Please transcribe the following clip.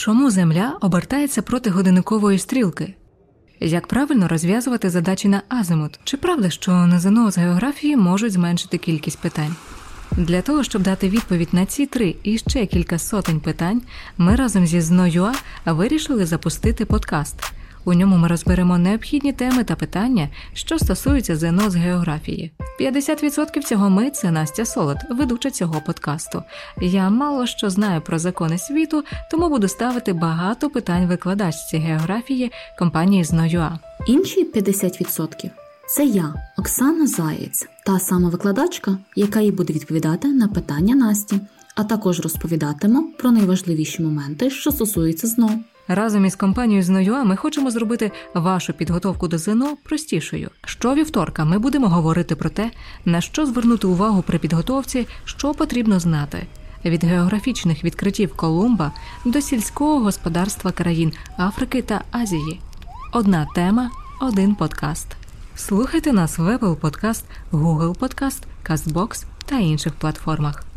Чому Земля обертається проти годинникової стрілки? Як правильно розв'язувати задачі на азимут? Чи правда, що на ЗНО з географії можуть зменшити кількість питань? Для того, щоб дати відповідь на ці три і ще кілька сотень питань, ми разом зі ЗНО.ЮА вирішили запустити подкаст. У ньому ми розберемо необхідні теми та питання, що стосуються ЗНО з географії. 50% цього ми це Настя Солод, ведуча цього подкасту. Я мало що знаю про закони світу, тому буду ставити багато питань викладачці географії компанії ЗНО.ЮА. Інші 50% це я, Оксана Заєць, та сама викладачка, яка і буде відповідати на питання Насті, а також розповідатиме про найважливіші моменти, що стосуються ЗНО. Разом із компанією ЗНОЮА ми хочемо зробити вашу підготовку до ЗНО простішою. Щовівторка ми будемо говорити про те, на що звернути увагу при підготовці, що потрібно знати. Від географічних відкриттів Колумба до сільського господарства країн Африки та Азії. Одна тема, один подкаст. Слухайте нас в Apple Podcast, Google Podcast, CastBox та інших платформах.